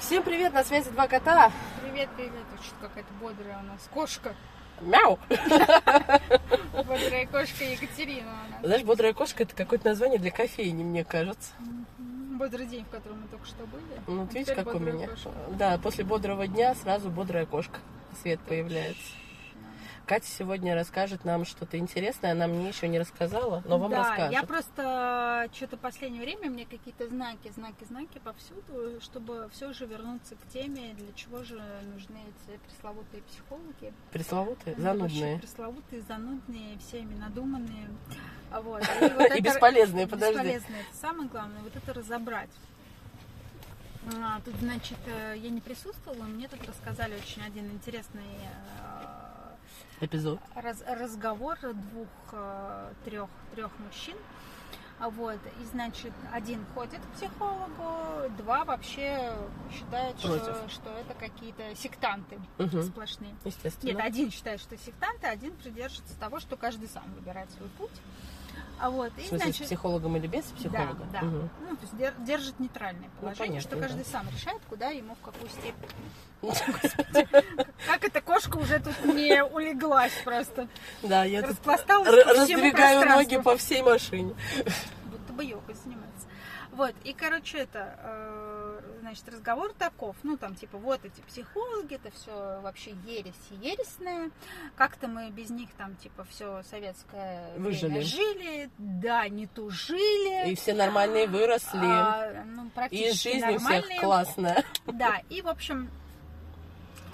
Всем привет, на связи два кота. Привет, привет. Что-то какая-то бодрая у нас кошка. Мяу. Бодрая кошка Екатерина. Знаешь, бодрая кошка это какое-то название для кофейни, мне кажется. Бодрый день, в котором мы только что были. Ну, А вот видишь, как у меня. кошка. Да, после бодрого дня сразу бодрая кошка. Свет появляется. Катя сегодня расскажет нам что-то интересное. Она мне еще не рассказала, но вам да, расскажет. я просто что-то в последнее время мне какие-то знаки, знаки, знаки повсюду, чтобы все же вернуться к теме, для чего же нужны эти пресловутые психологи. Пресловутые, Они занудные. Пресловутые, занудные, всеми надуманные. Вот. И, вот И это- бесполезные, подожди. Бесполезные. Это самое главное, вот это разобрать. А, тут, значит, э, я не присутствовала, мне тут рассказали очень один интересный Эпизод. раз- разговор двух, э, трех, трех мужчин. А Вот, и значит, один ходит к психологу, два вообще считают, что, Против. что это какие-то сектанты Мгм. сплошные. Естественно. Нет, один считает, что сектанты, один придерживается того, что каждый сам выбирает свой путь. А вот, и В смысле, с значит, психологом или без психолога? да, да. Мгм. Ну, то есть дер- держит нейтральное положение, понятно, что каждый да. сам решает, куда ему, в какую степень. Как эта кошка уже тут не улеглась просто. Да, я тут Распласталась раздвигаю ноги по всей машине. Будто бы йогой занимается. Вот, и, короче, это, э, значит, разговор таков, ну, там, типа, вот эти психологи, это все вообще ересь и ересная, как-то мы без них, там, типа, все советское Выжили. жили, да, не тужили, И все нормальные выросли. а, ну, И практически жизнь у всех нормальные. классная. Да, и, в общем,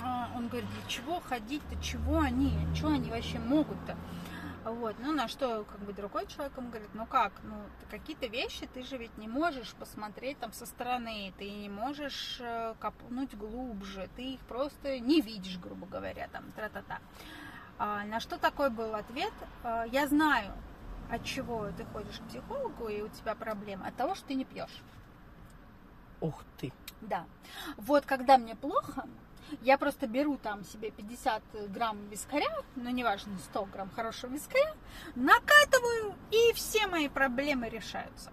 а, он говорит, для чего ходить-то, чего они, что они вообще могут-то? Вот, ну на что как бы другой человек ему говорит, ну как, ну какие-то вещи ты же ведь не можешь посмотреть там со стороны, ты не можешь э, копнуть глубже, ты их просто не видишь, грубо говоря, там тра-та-та. А, на что такой был ответ? А, я знаю, от чего ты ходишь к психологу и у тебя проблемы, от того, что ты не пьешь. Ух ты. Да. Вот когда мне плохо, я просто беру там себе 50 грамм вискаря, ну неважно, 100 грамм хорошего вискаря, накатываю, и все мои проблемы решаются.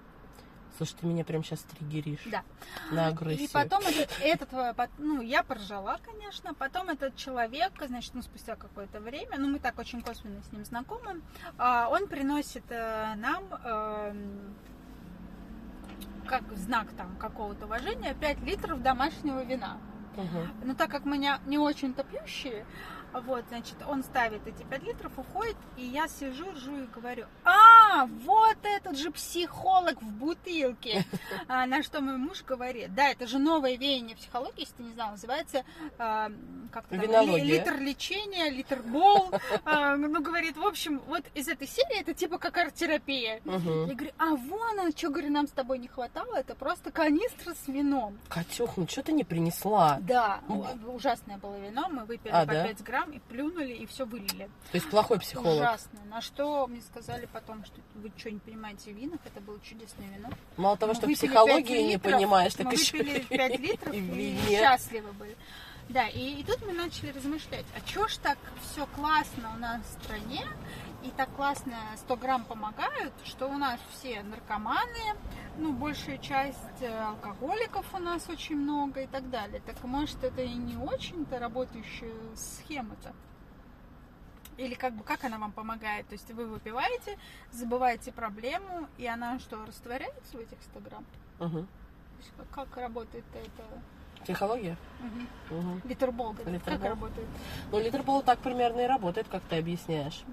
Слушай, ты меня прям сейчас триггеришь Да. на агрессию. И потом этот, этот, ну, я поржала, конечно. Потом этот человек, значит, ну, спустя какое-то время, ну, мы так очень косвенно с ним знакомы, а, он приносит э, нам, эм, как знак там какого-то уважения, 5 литров домашнего вина. Мгм. Но так как мы не, не очень-то пьющие, вот, значит, он ставит эти 5 литров, уходит, и я сижу, ржу и говорю, а, вот этот же психолог в бутылке. А, на что мой муж говорит, да, это же новое веяние психологии, если ты не знал, называется а, как-то там, литр лечения, литр бол. А, ну, говорит, в общем, вот из этой серии это типа как арт-терапия. Мгм. Я говорю, а вон он, что, говорю, нам с тобой не хватало, это просто канистра с вином. Катюх, ну что ты не принесла? Да, Ну. ужасное было вино, мы выпили А, по да? 5 грамм и плюнули, и все вылили. То есть плохой психолог. Ужасно. На что мне сказали потом, что вы что, не понимаете в винах, это было чудесное вино. Мало того, Мы что 5 не литров, понимаешь, так мы еще выпили 5 литров и и, счастливы были. Да, и, и тут мы начали размышлять, а чё ж так все классно у нас в стране, и так классно 100 грамм помогают, что у нас все наркоманы, ну, большая часть э, алкоголиков у нас очень много и так далее. Так может это и не очень-то работающая схема-то? Или как бы как она вам помогает? То есть вы выпиваете, забываете проблему, и она что, растворяется в этих 100 грамм? Есть как- как работает это? Психология? Мгм. Мгм. Литербол, говорит, как Литербол. работает? Ну, литербол так примерно и работает, как ты объясняешь.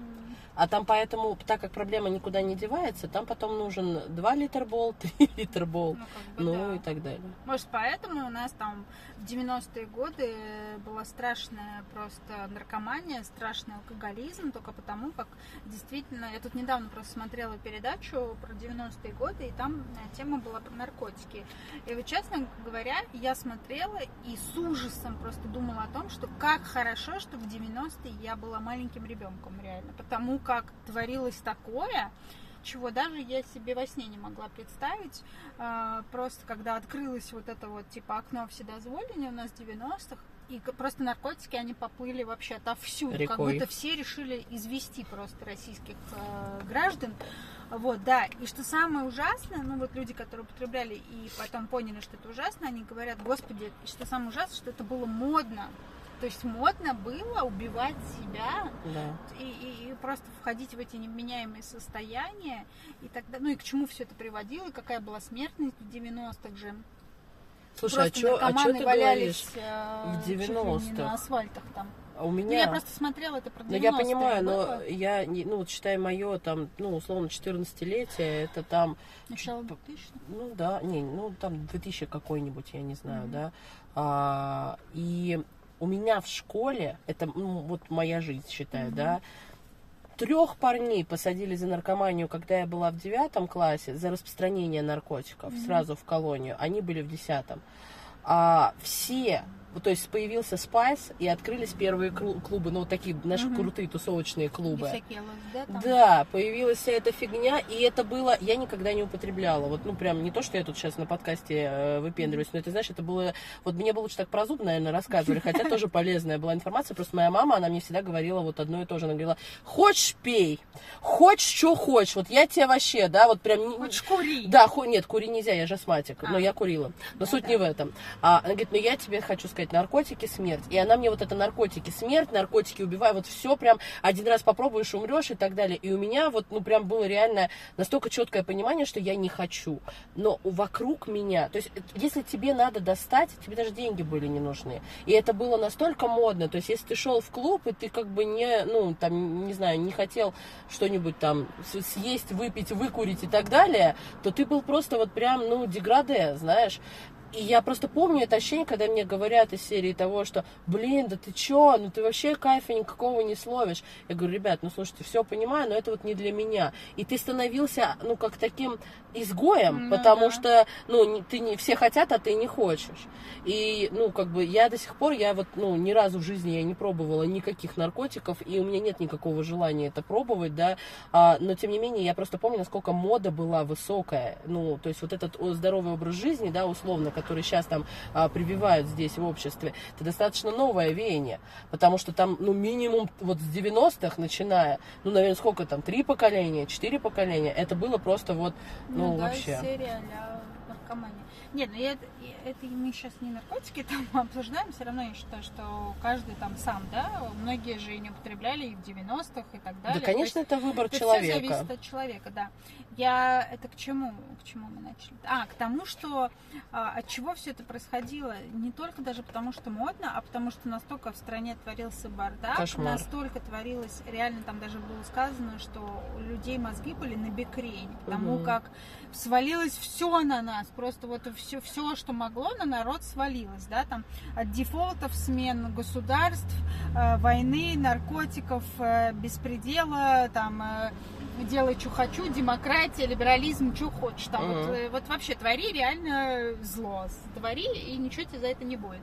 А там поэтому, так как проблема никуда не девается, там потом нужен 2 литербол, 3 литербол, Ну, как бы, ну да. и так далее. Может, поэтому у нас там в 90-е годы была страшная просто наркомания, страшный алкоголизм, только потому, как действительно... Я тут недавно просто смотрела передачу про 90-е годы, и там э, тема была про наркотики. И вот, честно говоря, я смотрела и с ужасом просто думала о том, что как хорошо, что в 90-е я была маленьким ребенком, реально. Потому как творилось такое, чего даже я себе во сне не могла представить. А, просто когда открылось вот это вот типа окно вседозволения у нас в 90-х, и просто наркотики, они поплыли вообще отовсюду. Как Рекой. будто все решили извести просто российских э, граждан. Вот, да. И что самое ужасное, ну вот люди, которые употребляли и потом поняли, что это ужасно, они говорят, господи, что самое ужасное, что это было модно. То есть модно было убивать себя Да. и, и- и просто входить в эти невменяемые состояния. И тогда, ну и к чему все это приводило, и какая была смертность в 90-х же. Слушай, а Просто что а чё наркоманы ты валялись говоришь? э, в чуть ли не 90-х? на асфальтах там. А у Ну, меня... я просто смотрела это про 90-е. Ну, я понимаю, но я, ну, вот считай, мое там, ну, условно, 14-летие, это там, Начало 2000 ну, да, не, ну, там, 2000 какой-нибудь, я не знаю, Мгм. да. А, и у меня в школе, это, ну, вот моя жизнь, считаю, Мгм. да, трех парней посадили за наркоманию, когда я была в девятом классе, за распространение наркотиков, Мгм. сразу в колонию. Они были в десятом. А все, то есть появился Спайс, и открылись первые клу- клубы, ну, вот такие наши Мгм. крутые тусовочные клубы. ЛСД там. Да, появилась вся эта фигня, и это было, я никогда не употребляла. Вот, ну, прям не то, что я тут сейчас на подкасте э, выпендриваюсь, но это, знаешь, это было, вот мне бы лучше так про зуб, наверное, рассказывали, хотя тоже полезная была информация, просто моя мама, она мне всегда говорила вот одно и то же, она говорила, хочешь пей, хочешь, что хочешь, вот я тебе вообще, да, вот прям... Хочешь кури. да, ху, нет, кури нельзя, я же астматик, но А. я курила. Но Ну суть да. не в этом. А, она говорит, ну я тебе хочу сказать, наркотики, смерть. И она мне вот это наркотики, смерть, наркотики, убивай, вот все прям один раз попробуешь, умрешь и так далее. И у меня вот, ну прям было реально настолько четкое понимание, что я не хочу. Но вокруг меня, то есть э, если тебе надо достать, тебе даже деньги были не нужны. И это было настолько модно, то есть если ты шел в клуб, и ты как бы не, ну там, не знаю, не хотел что-нибудь там съесть, выпить, выкурить и так далее, то ты был просто вот прям, ну, деграде, знаешь. И я просто помню это ощущение, когда мне говорят из серии того, что, блин, да ты чё, ну ты вообще кайфа никакого не словишь. Я говорю, ребят, ну слушайте, все понимаю, но это вот не для меня. И ты становился, ну, как таким изгоем, Ну потому да. что, ну, ты не, все хотят, а ты не хочешь. И, ну, как бы, я до сих пор, я вот, ну, ни разу в жизни я не пробовала никаких наркотиков, и у меня нет никакого желания это пробовать, да, а, но, тем не менее, я просто помню, насколько мода была высокая, ну, то есть вот этот здоровый образ жизни, да, условно, который сейчас там а, прививают здесь в обществе, это достаточно новое веяние, потому что там, ну, минимум вот с 90-х начиная, ну, наверное, сколько там, три поколения, четыре поколения, это было просто вот, ну, да, вообще. серия а наркомания. Нет, ну я, это мы сейчас не наркотики там обсуждаем, все равно я считаю, что каждый там сам, да, многие же и не употребляли и в 90-х и так далее. Да, конечно, это выбор это человека. все зависит от человека, да. Я это к чему, к чему мы начали? А, к тому, что а, от чего все это происходило, не только даже потому, что модно, а потому что настолько в стране творился бардак, Кошмар. настолько творилось, реально там даже было сказано, что у людей мозги были на бекрень, потому Мгм. как свалилось все на нас, просто вот все, все, что могло, на народ свалилось, да, там от дефолтов, смен государств, э, войны, наркотиков, э, беспредела, там э, делай, что хочу, демократия, либерализм, что хочешь. Там вот, э, вот вообще твори реально зло. Твори, и ничего тебе за это не будет.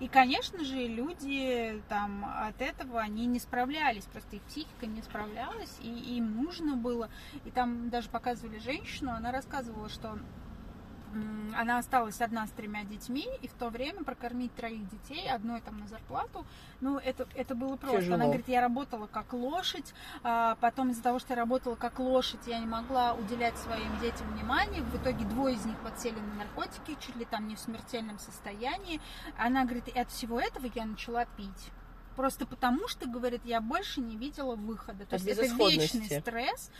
И, конечно же, люди там от этого, они не справлялись, просто их психика не справлялась, и им нужно было. И там даже показывали женщину, она рассказывала, что она осталась одна с тремя детьми, и в то время прокормить троих детей, одной там на зарплату, ну, это, это было просто. Тяжело. Она говорит, я работала как лошадь, а потом из-за того, что я работала как лошадь, я не могла уделять своим детям внимание, в итоге двое из них подсели на наркотики, чуть ли там не в смертельном состоянии. Она говорит, и от всего этого я начала пить. Просто потому что, говорит, я больше не видела выхода. То От есть это вечный стресс.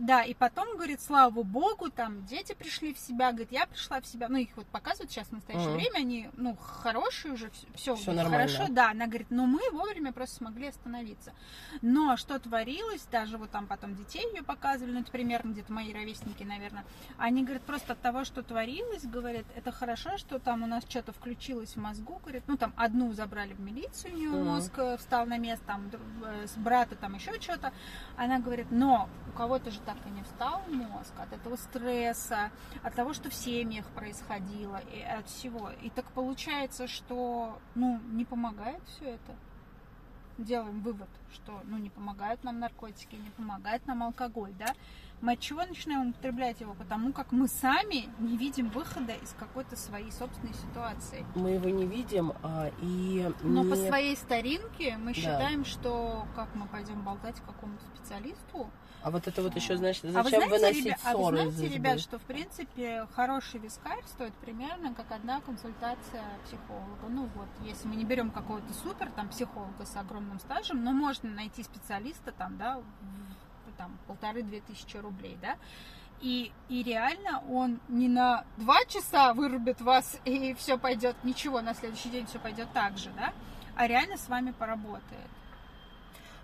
Да, и потом, говорит, слава богу, там дети пришли в себя, говорит, я пришла в себя. Ну, их вот показывают сейчас в настоящее Мгм. время, они, ну, хорошие уже, все, Всё нормально. хорошо. Да, она говорит, но мы вовремя просто смогли остановиться. Но что творилось, даже вот там потом детей ее показывали, ну, это примерно где-то мои ровесники, наверное, они говорят, просто от того, что творилось, говорят, это хорошо, что там у нас что-то включилось в мозгу, говорит, ну, там одну забрали в милицию, у нее Мгм. мозг э, встал на место, там, э, с брата там еще что-то. Она говорит, но у кого-то же так и не встал мозг от этого стресса, от того, что в семьях происходило, и от всего. И так получается, что, ну, не помогает все это. Делаем вывод, что, ну, не помогают нам наркотики, не помогает нам алкоголь, да. Мы от чего начинаем употреблять его? Потому как мы сами не видим выхода из какой-то своей собственной ситуации. Мы его не видим, а, и Но не- по своей старинке мы Да. считаем, что как мы пойдем болтать к какому-то специалисту. А вот это вот еще, значит, а вы зачем знаете, выносить ребя- а вы ссоры знаете, избы? ребят, что в принципе хороший вискарь стоит примерно как одна консультация психолога. Ну вот, если мы не берем какого-то супер там психолога с огромным стажем, но можно найти специалиста там, да, там полторы-две тысячи рублей, да. И, и реально он не на два часа вырубит вас и все пойдет, ничего, на следующий день все пойдет так же, да, а реально с вами поработает.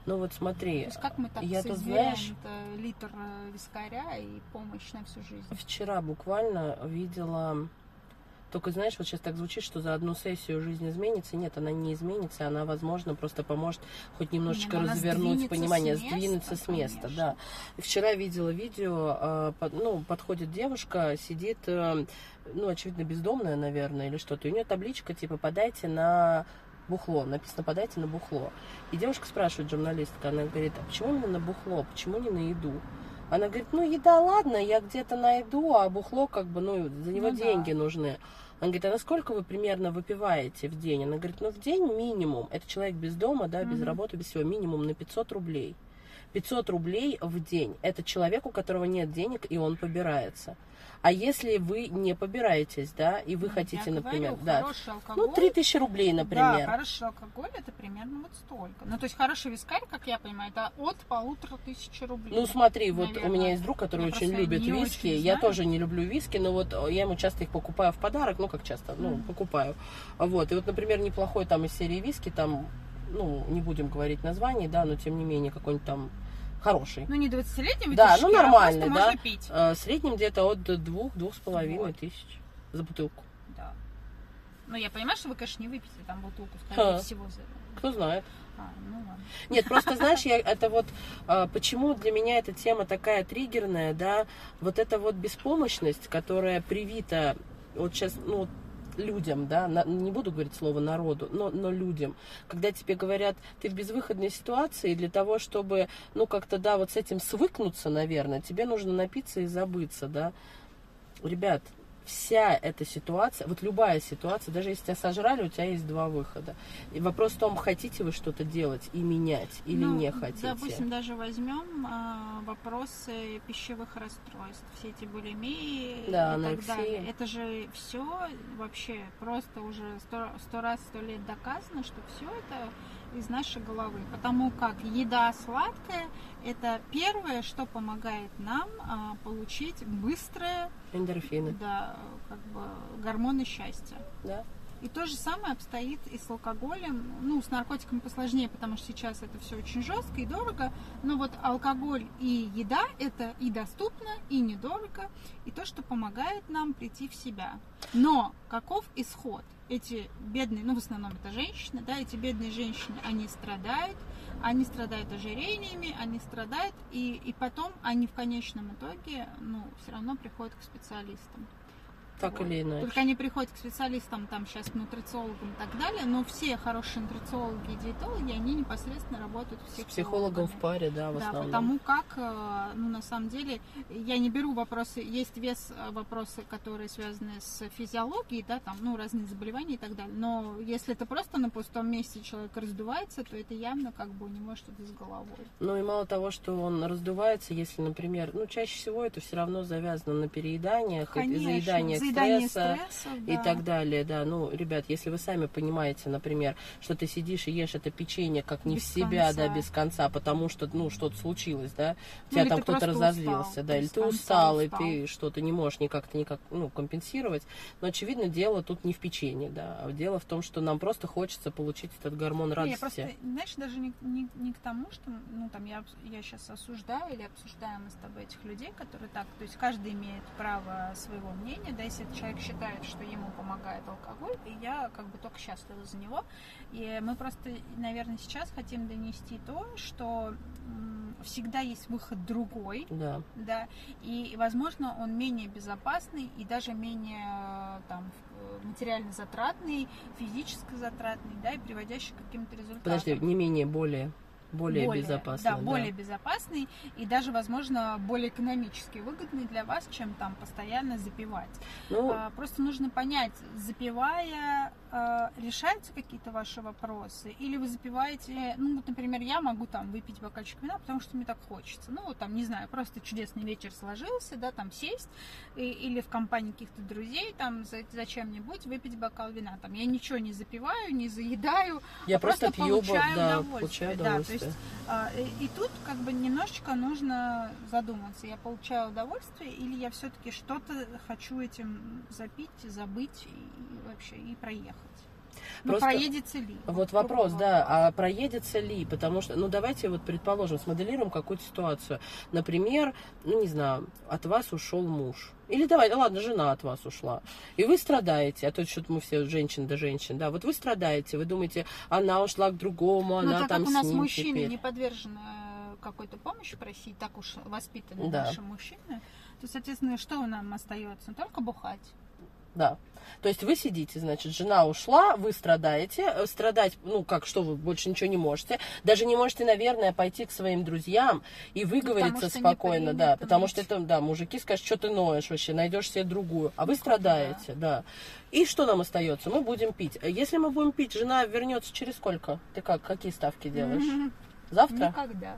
Ну вот смотри, То есть как мы так я тут, соизмеряем знаешь, это литр э, вискаря и помощь на всю жизнь? вчера буквально видела... Только знаешь, вот сейчас так звучит, что за одну сессию жизнь изменится. Нет, она не изменится, она, возможно, просто поможет хоть немножечко Ну, она развернуть понимание, с места, сдвинуться с места, конечно. да. Вчера видела видео, э, ну, подходит девушка, сидит, э, ну, очевидно, бездомная, наверное, или что-то. И у нее табличка, типа, подайте на бухло, написано подайте на бухло. И девушка спрашивает, журналистка, она говорит, а почему именно на бухло, почему не на еду? Она говорит, ну еда, ладно, я где-то найду, а бухло как бы, ну, за него Ну да. деньги нужны. Она говорит, а насколько вы примерно выпиваете в день? Она говорит, ну в день минимум, это человек без дома, да, без Мгм. работы, без всего, минимум на 500 рублей. 500 рублей в день. Это человек, у которого нет денег, и он побирается. А если вы не побираетесь, да, и вы Ну, хотите, я например, говорю, да, хороший алкоголь, ну, 3000 рублей, Да, например. хороший алкоголь это примерно вот столько. Ну, то есть хороший вискарь, как я понимаю, это от полутора тысячи рублей. Ну смотри, вот у наверное. меня есть друг, который Я очень любит виски. очень Я тоже не люблю виски, но вот я ему часто их покупаю в подарок, ну как часто, ну Мгм. покупаю. Вот, и вот, например, неплохой там из серии виски, там, ну не будем говорить названий, да, но тем не менее какой-нибудь там хороший. Ну, не 20-летний Да, ну, а нормальный, просто да. можно пить. Э, В среднем где-то от двух, двух с половиной Вот. тысяч за бутылку. Да. Ну, я понимаю, что вы, конечно, не выпьете там бутылку, скорее Ха. всего. За... Кто знает. А, ну ладно. Нет, просто знаешь, я это вот а, почему для меня эта тема такая триггерная, да, вот эта вот беспомощность, которая привита вот сейчас, ну, людям, да, на- не буду говорить слово народу, но, но людям, когда тебе говорят, ты в безвыходной ситуации, для того, чтобы, ну, как-то, да, вот с этим свыкнуться, наверное, тебе нужно напиться и забыться, да. Ребят, вся эта ситуация, вот любая ситуация, даже если тебя сожрали, у тебя есть два выхода. И вопрос в том, хотите вы что-то делать и менять или Ну, не хотите. Допустим, даже возьмем а, вопросы пищевых расстройств, все эти булимии Да, и анорексия. так далее. Это же все вообще просто уже сто, сто раз, сто лет доказано, что все это из нашей головы. Потому как еда сладкая это первое, что помогает нам а, получить быстрое, Эндорфины, да, как бы гормоны счастья. да? И то же самое обстоит и с алкоголем. Ну, с наркотиками посложнее, потому что сейчас это все очень жестко и дорого. Но вот алкоголь и еда это и доступно, и недорого, и то, что помогает нам прийти в себя. Но каков исход? Эти бедные, ну, в основном это женщины, да, эти бедные женщины, они страдают, они страдают ожирениями, они страдают, и, и потом они в конечном итоге, ну, все равно приходят к специалистам. Так Вот. или иначе. Только они приходят к специалистам, там сейчас нутрициологам и так далее, но все хорошие нутрициологи и диетологи, они непосредственно работают с С психологом в паре, да, в Да, основном. потому как, э, ну, на самом деле, я не беру вопросы, есть вес э, вопросы, которые связаны с физиологией, да, там, ну, разные заболевания и так далее, но если это просто на пустом месте человек раздувается, то это явно как бы у него что-то с головой. Ну и мало того, что он раздувается, если, например, ну чаще всего это все равно завязано на перееданиях, и Конечно, заедании заедание стресса. стрессов, и да. так далее, да. Ну, ребят, если вы сами понимаете, например, что ты сидишь и ешь это печенье как не Без в себя, конца. да, без конца, потому что, ну, что-то случилось, да, Ну, тебя или там кто-то разозлился, устал, да, или ты конца устал, и устал. ты что-то не можешь никак-то никак, ну, компенсировать. Но, очевидно, дело тут не в печенье, да, а дело в том, что нам просто хочется получить этот гормон радости. Я просто, знаешь, даже не, не, не к тому, что, ну, там, я, я сейчас осуждаю или обсуждаем мы с тобой этих людей, которые так, то есть каждый имеет право своего мнения, да, если человек считает, что ему помогает алкоголь, и я как бы только счастлива за него. И мы просто, наверное, сейчас хотим донести то, что всегда есть выход другой, Да. да, и, возможно, он менее безопасный и даже менее э, там э, материально затратный, физически затратный, да, и приводящий к каким-то результатам. Подожди, не менее, более. Более, более безопасный. Да, да, более безопасный и даже, возможно, более экономически выгодный для вас, чем там постоянно запивать. Ну, а, просто нужно понять, запивая, а, решаются какие-то ваши вопросы, или вы запиваете, ну вот, например, я могу там выпить бокальчик вина, потому что мне так хочется. Ну вот там, не знаю, просто чудесный вечер сложился, да, там сесть, и, или в компании каких-то друзей, там за, зачем-нибудь выпить бокал вина. Там я ничего не запиваю, не заедаю, я а просто, просто пью, получаю да, удовольствие. Получаю удовольствие. Да, то есть а, и тут как бы немножечко нужно задуматься, я получаю удовольствие или я все-таки что-то хочу этим запить, забыть и вообще и проехать. Ну, Просто проедется ли? Вот вопрос, да, а проедется ли? Потому что, ну, давайте вот предположим, смоделируем какую-то ситуацию. Например, ну, не знаю, от вас ушел муж. Или давай, ладно, жена от вас ушла. И вы страдаете, а то что-то мы все женщины да женщин, да, вот вы страдаете, вы думаете, она ушла к другому, Но она так там как у нас с ним мужчины теперь. не подвержены э, какой-то помощи просить, так уж воспитаны да. наши мужчины, то, соответственно, что нам остается? Только бухать. Да. То есть вы сидите, значит, жена ушла, вы страдаете, э, страдать, ну как, что вы больше ничего не можете, даже не можете, наверное, пойти к своим друзьям и выговориться спокойно, да, потому что это, да, мужики скажут, что ты ноешь вообще, найдешь себе другую, а вы ну, страдаете, да. да. И что нам остается? Мы будем пить. Если мы будем пить, жена вернется через сколько? Ты как, какие ставки делаешь? Завтра? Никогда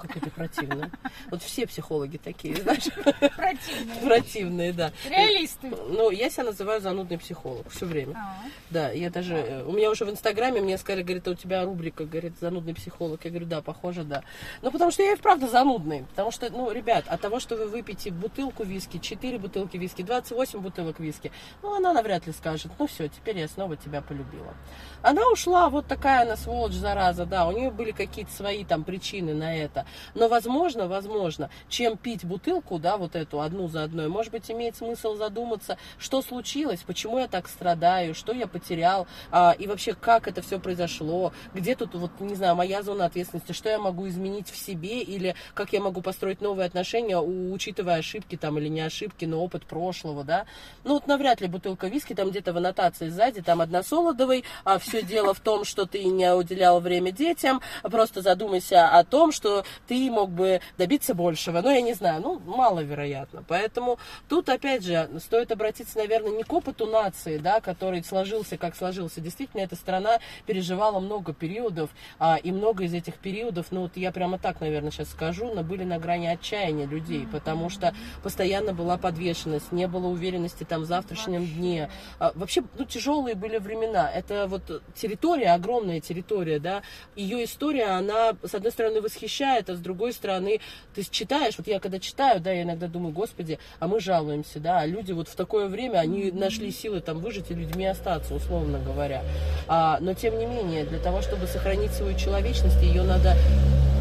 какой ты противный. Вот все психологи такие, знаешь. Противные. Противные, да. Реалисты. Ну, я себя называю занудный психолог все время. А. Да, я даже... Э, у меня уже в Инстаграме мне сказали, говорит, у тебя рубрика, говорит, занудный психолог. Я говорю, да, похоже, да. Ну, потому что я и вправду занудный. Потому что, ну, ребят, от того, что вы выпьете бутылку виски, 4 бутылки виски, 28 бутылок виски, ну, она навряд ли скажет, ну, все, теперь я снова тебя полюбила. Она ушла, вот такая она сволочь, зараза, да, у нее были какие-то свои там причины на это. Но возможно, возможно, чем пить бутылку, да, вот эту одну за одной, может быть, имеет смысл задуматься, что случилось, почему я так страдаю, что я потерял, а, и вообще, как это все произошло, где тут, вот, не знаю, моя зона ответственности, что я могу изменить в себе, или как я могу построить новые отношения, учитывая ошибки там или не ошибки, но опыт прошлого, да. Ну, вот навряд ли бутылка виски, там где-то в аннотации сзади, там одна солодовой, а все дело в том, что ты не уделял время детям, просто задумайся о том, что ты мог бы добиться большего. Но я не знаю, ну, маловероятно. Поэтому тут, опять же, стоит обратиться, наверное, не к опыту нации, да, который сложился, как сложился. Действительно, эта страна переживала много периодов, а, и много из этих периодов, ну, вот я прямо так, наверное, сейчас скажу, но были на грани отчаяния людей, потому что постоянно была подвешенность, не было уверенности там в завтрашнем дне. А, вообще, ну, тяжелые были времена. Это вот территория, огромная территория, да, ее история, она, с одной стороны, восхищает, а с другой стороны, ты читаешь, вот я когда читаю, да, я иногда думаю, господи, а мы жалуемся, да, а люди вот в такое время, они нашли силы там выжить и людьми остаться, условно говоря. А, но, тем не менее, для того, чтобы сохранить свою человечность, ее надо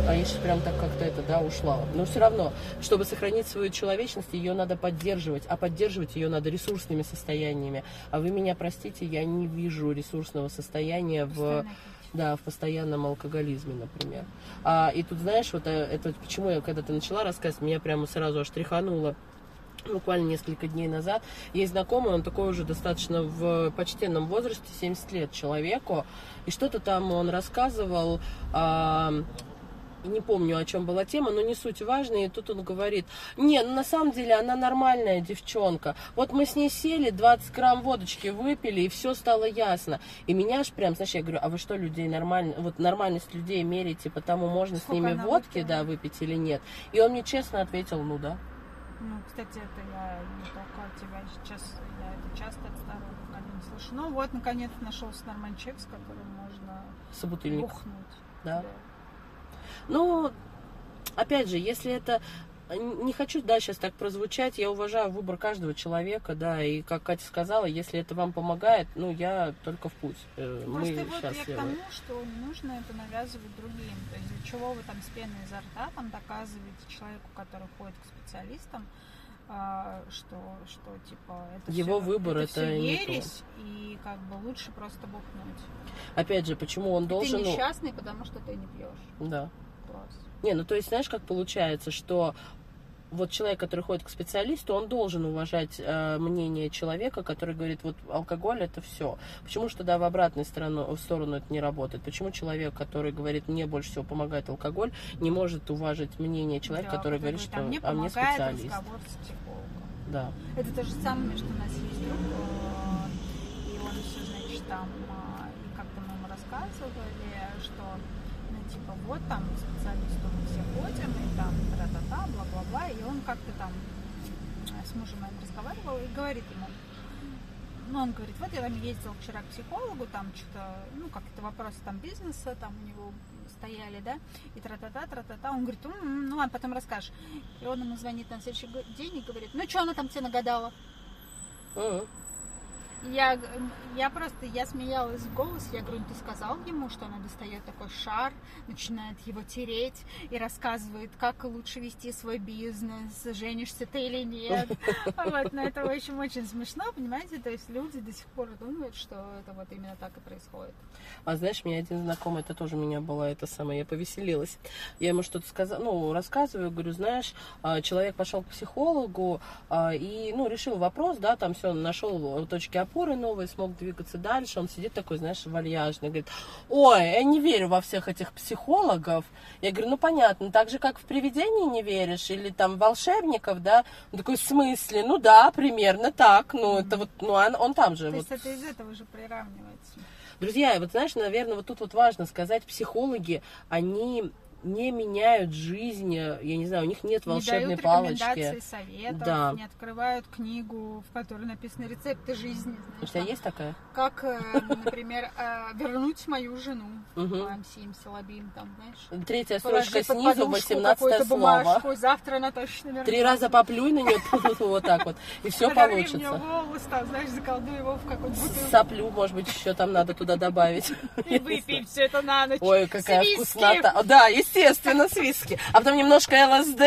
а я сейчас прям так как-то это, да, ушла. Но все равно, чтобы сохранить свою человечность, ее надо поддерживать, а поддерживать ее надо ресурсными состояниями. А вы меня простите, я не вижу ресурсного состояния в да, в постоянном алкоголизме, например. А, и тут, знаешь, вот э, это почему я когда ты начала рассказывать, меня прямо сразу аж тряхануло буквально несколько дней назад. Есть знакомый, он такой уже достаточно в почтенном возрасте, 70 лет человеку, и что-то там он рассказывал, не помню, о чем была тема, но не суть важная. И тут он говорит, не, ну на самом деле она нормальная девчонка. Вот мы с ней сели, 20 грамм водочки выпили, и все стало ясно. И меня аж прям, знаешь, я говорю, а вы что, людей нормально, вот нормальность людей меряете, потому можно Сколько с ними водки, выпила? да, выпить или нет? И он мне честно ответил, ну да. Ну, кстати, это я не только тебя сейчас, я это часто от старого колена слышу. Ну вот, наконец нашелся нормальный человек, с которым можно Собутыльник. бухнуть. Да. да. Ну, опять же, если это не хочу, да, сейчас так прозвучать, я уважаю выбор каждого человека, да, и как Катя сказала, если это вам помогает, ну, я только в путь. Э, просто Мы вот я к тому, что не нужно это навязывать другим, то есть для чего вы там с пеной изо рта там доказываете человеку, который ходит к специалистам, что, что типа это его все, выбор это, это все ересь, и как бы лучше просто бухнуть. Опять же, почему он и должен? Ты ну, несчастный, потому что ты не пьешь. Да. Класс. Не, ну то есть, знаешь, как получается, что вот человек, который ходит к специалисту, он должен уважать э, мнение человека, который говорит, вот алкоголь это все. Почему что да в обратную сторону, в сторону это не работает? Почему человек, который говорит, мне больше всего помогает алкоголь, не может уважать мнение человека, Да, который говорит, что а мне а мне специалист? Да. Это то же самое, что у нас есть друг, э, и он все, значит, там, а, и как-то мы ему рассказывали, что, ну, типа, вот там специалисту мы все ходим, и там бла-бла-бла, и он как-то там э, с мужем моим разговаривал и говорит ему, ну, он говорит, вот я там ездил вчера к психологу, там что-то, ну, как-то вопросы там бизнеса, там у него стояли, да, и тра-та-та, тра-та-та. Он говорит, «М, ну ладно, потом расскажешь. И он ему звонит на следующий день и говорит, ну что она там тебе нагадала? Я, я просто, я смеялась в голос, я говорю, «Ну, ты сказал ему, что она достает такой шар, начинает его тереть и рассказывает, как лучше вести свой бизнес, женишься ты или нет. Вот, но это, в общем, очень смешно, понимаете, то есть люди до сих пор думают, что это вот именно так и происходит. А знаешь, мне один знакомый, это тоже у меня была это самое, я повеселилась. Я ему что-то сказала, ну, рассказываю, говорю, знаешь, а, человек пошел к психологу а, и, ну, решил вопрос, да, там все, нашел точки опоры новые, смог двигаться дальше. Он сидит такой, знаешь, вальяжный, говорит, ой, я не верю во всех этих психологов. Я говорю, ну, понятно, так же, как в привидений не веришь, или там волшебников, да, он такой, в смысле, ну, да, примерно так, ну, это вот, ну, он, он там же, То вот, есть это из этого же приравнивается. Друзья, вот знаешь, наверное, вот тут вот важно сказать, психологи, они не меняют жизнь, я не знаю, у них нет волшебной не дают палочки. советов, Да. не открывают книгу, в которой написаны рецепты жизни. У знаешь, тебя там, есть такая? Как, э, например, э, вернуть мою жену. Сим Салабим, там, знаешь. Третья строчка снизу, подушку 18 какую-то слово. завтра она точно вернется. Три раза поплюй на нее, вот так вот, и все получится. волос, там, знаешь, заколдуй его в бутылку. Соплю, может быть, еще там надо туда добавить. И выпей все это на ночь. Ой, какая вкуснота. Да, естественно, с виски. А потом немножко ЛСД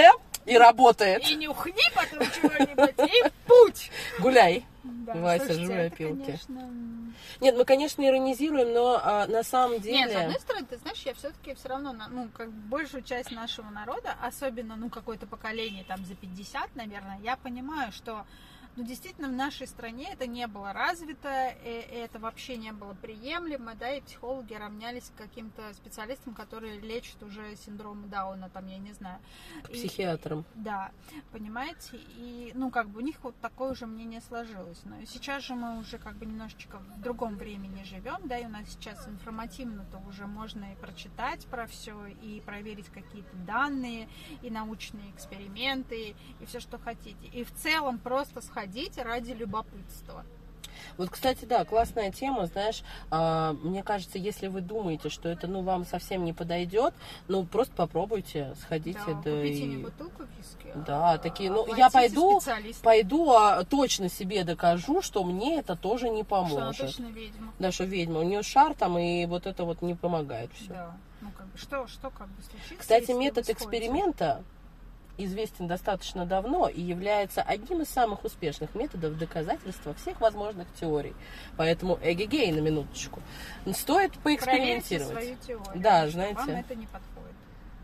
и работает. И нюхни потом чего-нибудь, и путь. Гуляй. Да, Вася, конечно, м, Нет, мы, конечно, иронизируем, но а, на самом деле... Нет, с одной стороны, ты знаешь, я все-таки все равно, ну, как большую часть нашего народа, особенно, ну, какое-то поколение там за 50, наверное, я понимаю, что ну, действительно, в нашей стране это не было развито, и это вообще не было приемлемо, да, и психологи равнялись к каким-то специалистам, которые лечат уже синдром Дауна, там, я не знаю. И- Психиатром. да, понимаете, и, ну, как бы у них вот такое же мнение сложилось. Но сейчас же мы уже как бы немножечко в другом времени живем, да, и у нас сейчас информативно-то уже можно и прочитать про все, и проверить какие-то данные, и научные эксперименты, и все, что хотите. И в целом просто сходить ради любопытства. Вот, кстати, да, классная тема, знаешь, а, мне кажется, если вы думаете, что это, ну, вам совсем не подойдет, ну, просто попробуйте, сходите, Да, да, купите и... не бутылку виски, Да, а такие, ну, я пойду, пойду, а точно себе докажу, что мне это тоже не что она поможет. точно ведьма. Да, что ведьма, у нее шар там, и вот это вот не помогает все. Да. Ну, как бы, что, что как бы случится, Кстати, метод эксперимента известен достаточно давно и является одним из самых успешных методов доказательства всех возможных теорий. Поэтому эгегей на минуточку. Стоит Проверьте поэкспериментировать. свою теорию. Да, знаете. Вам это не подходит.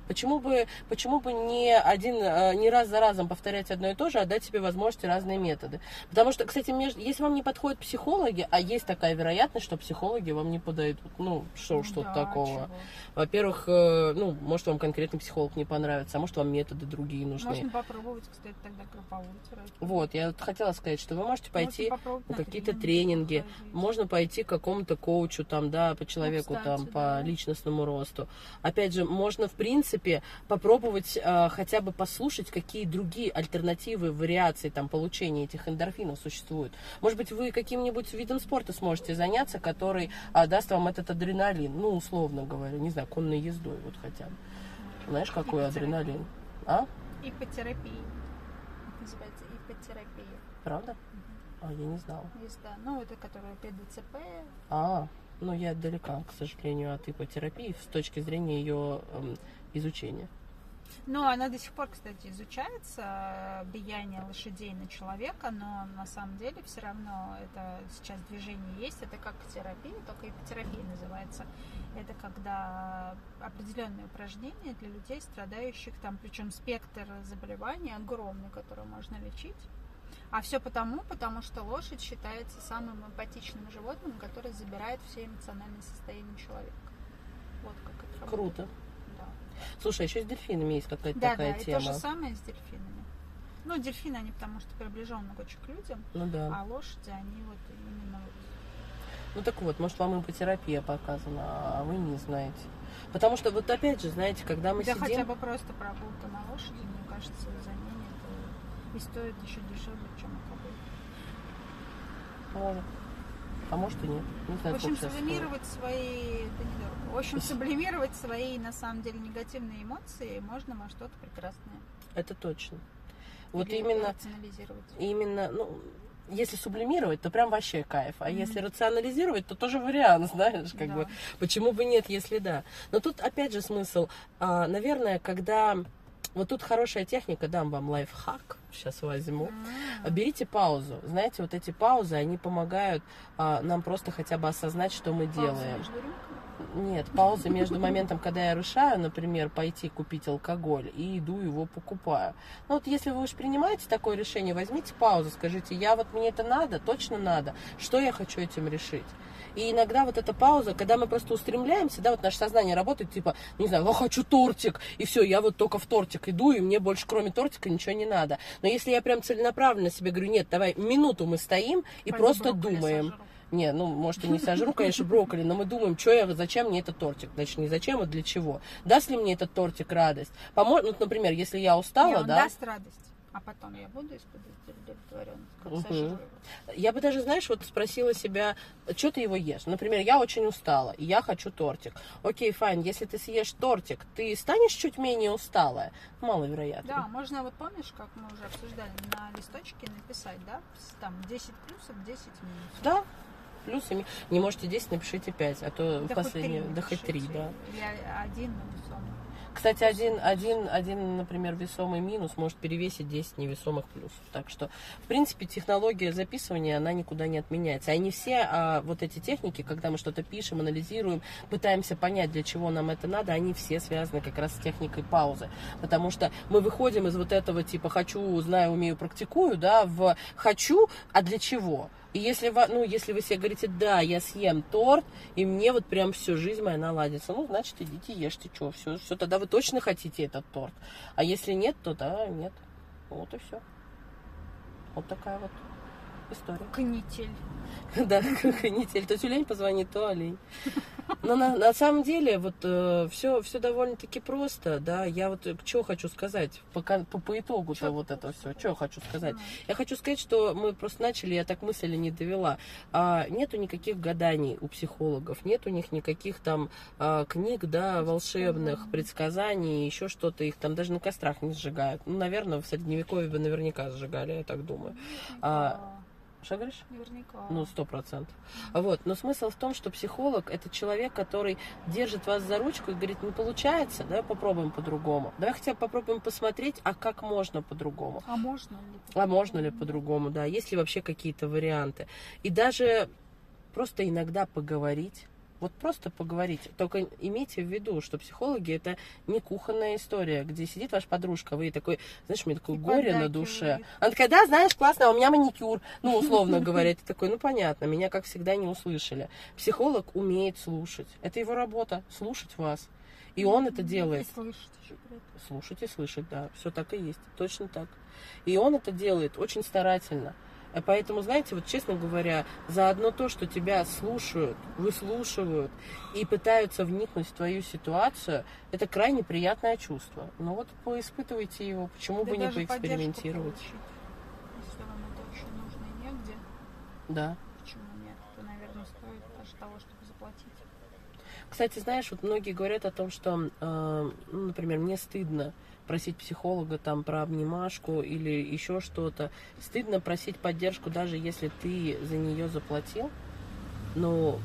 Почему бы, почему бы не один, э, не раз за разом повторять одно и то же, а дать себе возможности разные методы? Потому что, кстати, между- если вам не подходят психологи, а есть такая вероятность, что психологи вам не подойдут, ну, что, Ну что да, такого? Во-первых, э, ну, может, вам конкретный психолог не понравится, а может, вам методы другие нужны. Можно попробовать, кстати, тогда групповую терапию. Вот, я вот хотела сказать, что вы можете пойти на какие-то тренинги тренинги, можно пойти к какому-то коучу там, да, по человеку кстати, там, по да. личностному росту. Опять же, можно, в принципе, попробовать э, хотя бы послушать, какие другие альтернативы, вариации там получения этих эндорфинов существуют. Может быть, вы каким-нибудь видом спорта сможете заняться, который а, даст вам этот адреналин, ну, условно говоря, не знаю, конной ездой вот хотя бы. Знаешь, какой адреналин? А? Ипотерапия. Называется ипотерапия. Правда? А, я не знала. Есть, да. Ну, это которая ПДЦП. А, ну я далека, к сожалению, от ипотерапии с точки зрения ее изучения. Но она до сих пор, кстати, изучается, э, влияние лошадей на человека, но на самом деле все равно это сейчас движение есть, это как терапия, только ипотерапия называется. Это когда определенные упражнения для людей, страдающих там, причем спектр заболеваний огромный, который можно лечить. А все потому, потому что лошадь считается самым эмпатичным животным, которое забирает все эмоциональные состояния человека. Вот как это работает. Круто. Да. Слушай, еще с дельфинами есть какая-то Да, такая да, тема. то же самое с дельфинами. Ну, дельфины, они потому что приближены очень к людям, Ну да. а лошади, они вот именно вот... Ну так вот, может, вам ипотерапия показана, а вы не знаете. Потому что вот опять же, знаете, когда мы да сидим... хотя бы просто прогулка на лошади, мне кажется, занятие это и стоит еще дешевле, чем алкоголь. Может. А может и нет. Не В знаю, общем, сейчас стоит. сублимировать свои... Да. В общем, сублимировать свои, на самом деле, негативные эмоции можно во что-то прекрасное. Это точно. Вот Или именно, именно, ну, если сублимировать, то прям вообще кайф. А Мгм. если рационализировать, то тоже вариант, знаешь, как Да. бы. Почему бы нет, если да. Но тут опять же смысл, а, наверное, когда... Вот тут хорошая техника, дам вам лайфхак, сейчас возьму. Берите паузу. Знаете, вот эти паузы, они помогают а, нам просто хотя бы осознать, что мы Пауза делаем. между. Нет, пауза между моментом, когда я решаю, например, пойти купить алкоголь и иду его покупаю. Ну вот если вы уж принимаете такое решение, возьмите паузу, скажите, я вот мне это надо, точно надо, что я хочу этим решить. И иногда вот эта пауза, когда мы просто устремляемся, да, вот наше сознание работает, типа, не знаю, я хочу тортик, и все, я вот только в тортик иду, и мне больше кроме тортика ничего не надо. Но если я прям целенаправленно себе говорю, нет, давай минуту мы стоим и Пойду просто думаем. сожру. Не, ну, может, и не сожру, конечно, брокколи, но мы думаем, что я, зачем мне этот тортик? Не зачем, а для чего? Даст ли мне этот тортик радость? Поможет, ну, например, если я устала, Не, он да, даст радость. А потом я буду испытывать удовлетворенность, как сожру его. я бы даже, знаешь, вот спросила себя, что ты его ешь? Например, я очень устала, и я хочу тортик. Окей, fine, если ты съешь тортик, ты станешь чуть менее усталая? Маловероятно. Да, можно, вот помнишь, как мы уже обсуждали, на листочке написать, да, там 10 плюсов, 10 минусов. Да, плюсы. ми- Не можете 10, напишите 5, а то Да последнее, да хоть 3, напишите. да. О- один весомый. Кстати, один, один, один, например, весомый минус может перевесить 10 невесомых плюсов. Так что, в принципе, технология записывания, она никуда не отменяется. А не все а, вот эти техники, когда мы что-то пишем, анализируем, пытаемся понять, для чего нам это надо, они все связаны как раз с техникой паузы. Потому что мы выходим из вот этого типа «хочу, знаю, умею, практикую», да, в «хочу, а для чего?» И если, вы, ну, если вы себе говорите, да, я съем торт, и мне вот прям всю жизнь моя наладится, ну, значит, идите, ешьте, что, все, все, тогда вы точно хотите этот торт. А если нет, то да, нет. Вот и все. Вот такая вот история. Канитель. Да, канитель. То тюлень позвонит, то олень. Но на, на самом деле вот все, все довольно-таки просто, да. Я вот что хочу сказать по, по, по итогу-то вот это все. Что хочу сказать? Ну, Я хочу сказать, что мы просто начали, я так мысли не довела. А, нету никаких гаданий у психологов, нет у них никаких там а, книг, да, волшебных, предсказаний, еще что-то. Их там даже на кострах не сжигают. Ну, наверное, в средневековье бы наверняка сжигали, я так думаю. А, Что говоришь? Наверняка. Ну, сто процентов. Вот. Но смысл в том, что психолог это человек, который держит вас за ручку и говорит, не получается, давай попробуем по-другому. Давай хотя бы попробуем посмотреть, а как можно по-другому. А можно ли? А можно ли по-другому, да, есть ли вообще какие-то варианты. И даже просто иногда поговорить, вот просто поговорить. Только имейте в виду, что психологи это не кухонная история, где сидит ваша подружка, вы такой, знаешь, у меня такое И горе на душе. Она такая, да, знаешь, классно, а у меня маникюр. Ну, условно говоря, ты такой, ну, понятно, меня, как всегда, не услышали. Психолог умеет слушать. Это его работа, слушать вас. И он это делает И слышать еще слушать и слышать, да, все так и есть, точно так. И он это делает очень старательно. А Поэтому, знаете, вот честно говоря, за одно то, что тебя слушают, выслушивают и пытаются вникнуть в твою ситуацию, это крайне приятное чувство. Ну вот поиспытывайте его, почему Да бы не поэкспериментировать. получить. Если вам это очень нужно и негде, Да. почему нет? То, наверное, стоит даже того, чтобы заплатить. Кстати, знаешь, вот многие говорят о том, что, э, ну, например, мне стыдно просить психолога там про обнимашку или еще что-то. Стыдно просить поддержку, даже если ты за нее заплатил. Но,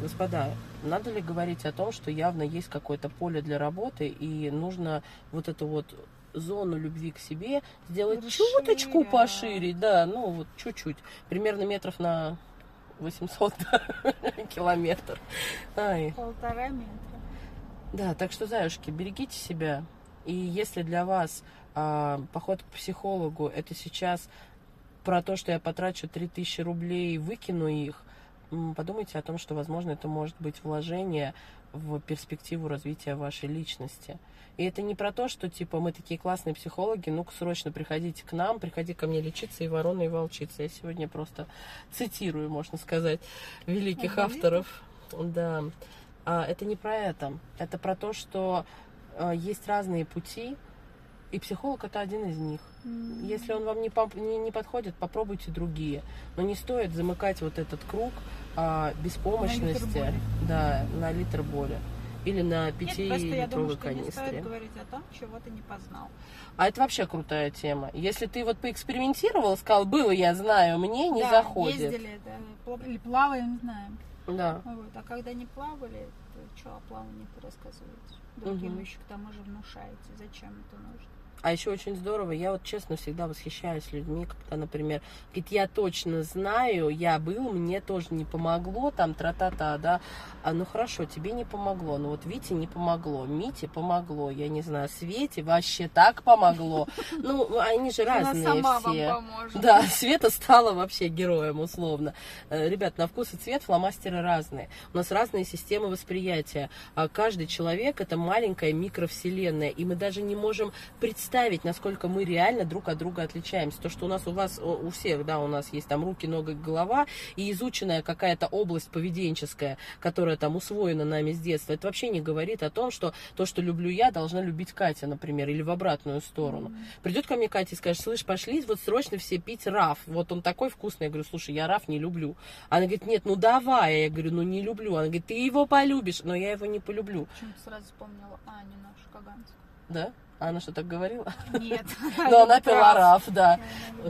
господа, надо ли говорить о том, что явно есть какое-то поле для работы, и нужно вот эту вот зону любви к себе сделать Расширять. чуточку пошире, да, ну вот чуть-чуть, примерно метров на 800 да, километр. Ай. Полтора метра. Да, так что, заюшки, берегите себя. И если для вас а, поход к психологу это сейчас про то, что я потрачу 3000 рублей и выкину их, подумайте о том, что, возможно, это может быть вложение в перспективу развития вашей личности. И это не про то, что, типа, мы такие классные психологи, ну-ка, срочно приходите к нам, приходи ко мне лечиться, и ворона, и волчица. Я сегодня просто цитирую, можно сказать, великих авторов. Да. А, это не про это. Это про то, что есть разные пути, и психолог это один из них. М. Если он вам не, не, не подходит, попробуйте другие. Но не стоит замыкать вот этот круг а, беспомощности боли. да, на литр боли. Или на Нет, просто я думаю, пятилитровой что не канистре. стоит говорить о том, чего ты не познал. А это вообще крутая тема. Если ты вот поэкспериментировал, сказал, было, я знаю, мне не Да, заходит. ездили, да, или плаваем, знаем. Да. Вот. А когда не плавали, то что о плавании-то рассказываете? Другим Мгм. еще к тому же внушаете. Зачем это нужно? А еще очень здорово, я вот честно всегда восхищаюсь людьми, когда, например, говорит, я точно знаю, я был, мне тоже не помогло, там, тра-та-та, да, а, ну хорошо, тебе не помогло, ну вот Вите не помогло, Мите помогло, я не знаю, Свете вообще так помогло, ну, они же разные Она сама все. вам поможет. Да, Света стала вообще героем, условно. Э, Ребят, на вкус и цвет фломастеры разные. У нас разные системы восприятия. А Каждый человек это маленькая микровселенная, и мы даже не можем представить, насколько мы реально друг от друга отличаемся. То, что у нас у вас, у всех, да, у нас есть там руки, нога, голова, и изученная какая-то область поведенческая, которая там усвоена нами с детства, это вообще не говорит о том, что то, что люблю я, должна любить Катя, например, или в обратную сторону. Придет ко мне Катя и скажет, слышь, пошли вот срочно все пить раф. Вот он такой вкусный. Я говорю, слушай, я раф не люблю. Она говорит, нет, ну давай. Я говорю, ну не люблю. Она говорит, ты его полюбишь. Но я его не полюблю. Почему-то сразу вспомнила Аню нашу Каганскую. Да? А она что, так говорила? Нет. Но она пила раф, да.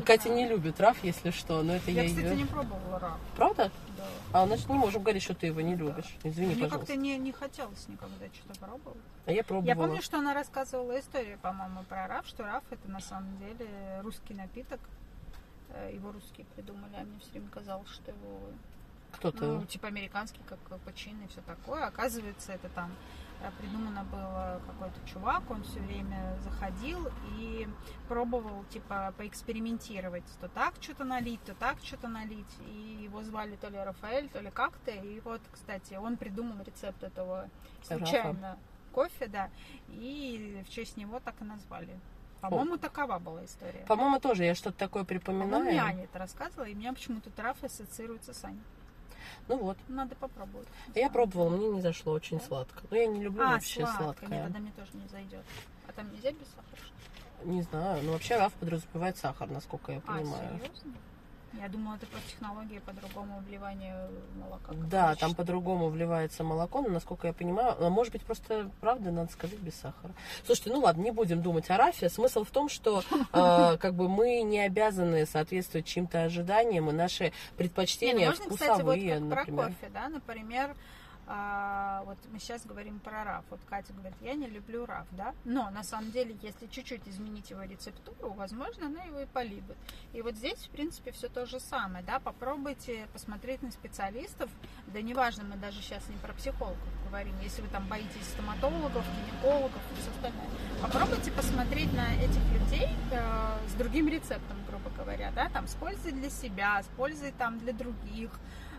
Катя не любит раф, если что. Но это я, Я, кстати, не пробовала раф. Правда? Да. А значит, не можем говорить, что ты его не любишь. Извини, Мне пожалуйста. как-то не, не хотелось никогда что-то пробовать. А я пробовала. Я помню, что она рассказывала историю, по-моему, про раф, что раф это на самом деле русский напиток. Э, Его русские придумали, а мне все время казалось, что его Кто-то... ну, типа американский, как капучино и все такое. Оказывается, это там придумано было какой-то чувак, он все время заходил и пробовал, типа, поэкспериментировать. То так что-то налить, то так что-то налить. И его звали то ли Рафаэль, то ли как-то. И вот, кстати, он придумал рецепт этого случайно кофе, да. И в честь него так и назвали. По-моему, такова была история. По-моему, тоже я что-то такое По-моему, мне припоминаю. Аня это рассказывала, и у меня почему-то траф ассоциируется с Аней. Ну вот. Надо попробовать. Я пробовала, мне не зашло очень Да? сладко. Но я не люблю А, вообще сладко. сладкое. Нет, тогда мне тоже не зайдет. А там нельзя без сахара? Не знаю, но вообще раф подразумевает сахар, насколько я А, понимаю. серьезно? Я думала, это про технологию по-другому вливания молока. да, там по-другому вливается молоко, но, насколько я понимаю, а может быть, просто, правда, надо сказать, без сахара. Слушайте, ну ладно, не будем думать о рафе. Смысл в том, что э, как бы мы не обязаны соответствовать чьим-то ожиданиям, и наши Не, ну предпочтения можно, кстати, вот вкусовые, как например. про кофе, да, например, а, вот мы сейчас говорим про раф. Вот Катя говорит, я не люблю раф, да, но на самом деле, если чуть-чуть изменить его рецептуру, возможно, она его и полюбит. И вот здесь, в принципе, все то же самое, да, попробуйте посмотреть на специалистов, да неважно, мы даже сейчас не про психологов говорим, если вы там боитесь стоматологов, гинекологов и все остальное, попробуйте посмотреть на этих людей э, с другим рецептом, грубо говоря, да, там, с пользой для себя, с пользой там для других,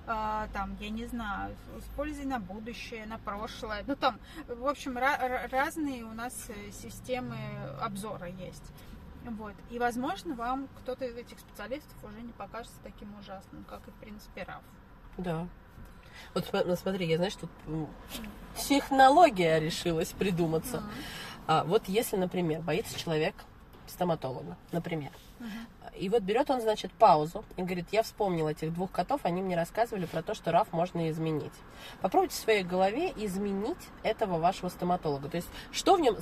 там, я не знаю, с пользой на будущее, на прошлое, ну там, в общем, ра- ра- разные у нас э, системы обзора есть. Вот. И, возможно, вам кто-то из этих специалистов уже не покажется таким ужасным, как и, в принципе, Раф. Да. Вот ну, смотри, я, знаешь, тут технология решилась придуматься. Мгм. А, вот если, например, боится человек стоматолога, например, Мгм. И вот берет он, значит, паузу и говорит, я вспомнил этих двух котов, они мне рассказывали про то, что раф можно изменить. Попробуйте в своей голове изменить этого вашего стоматолога. То есть, что в нем,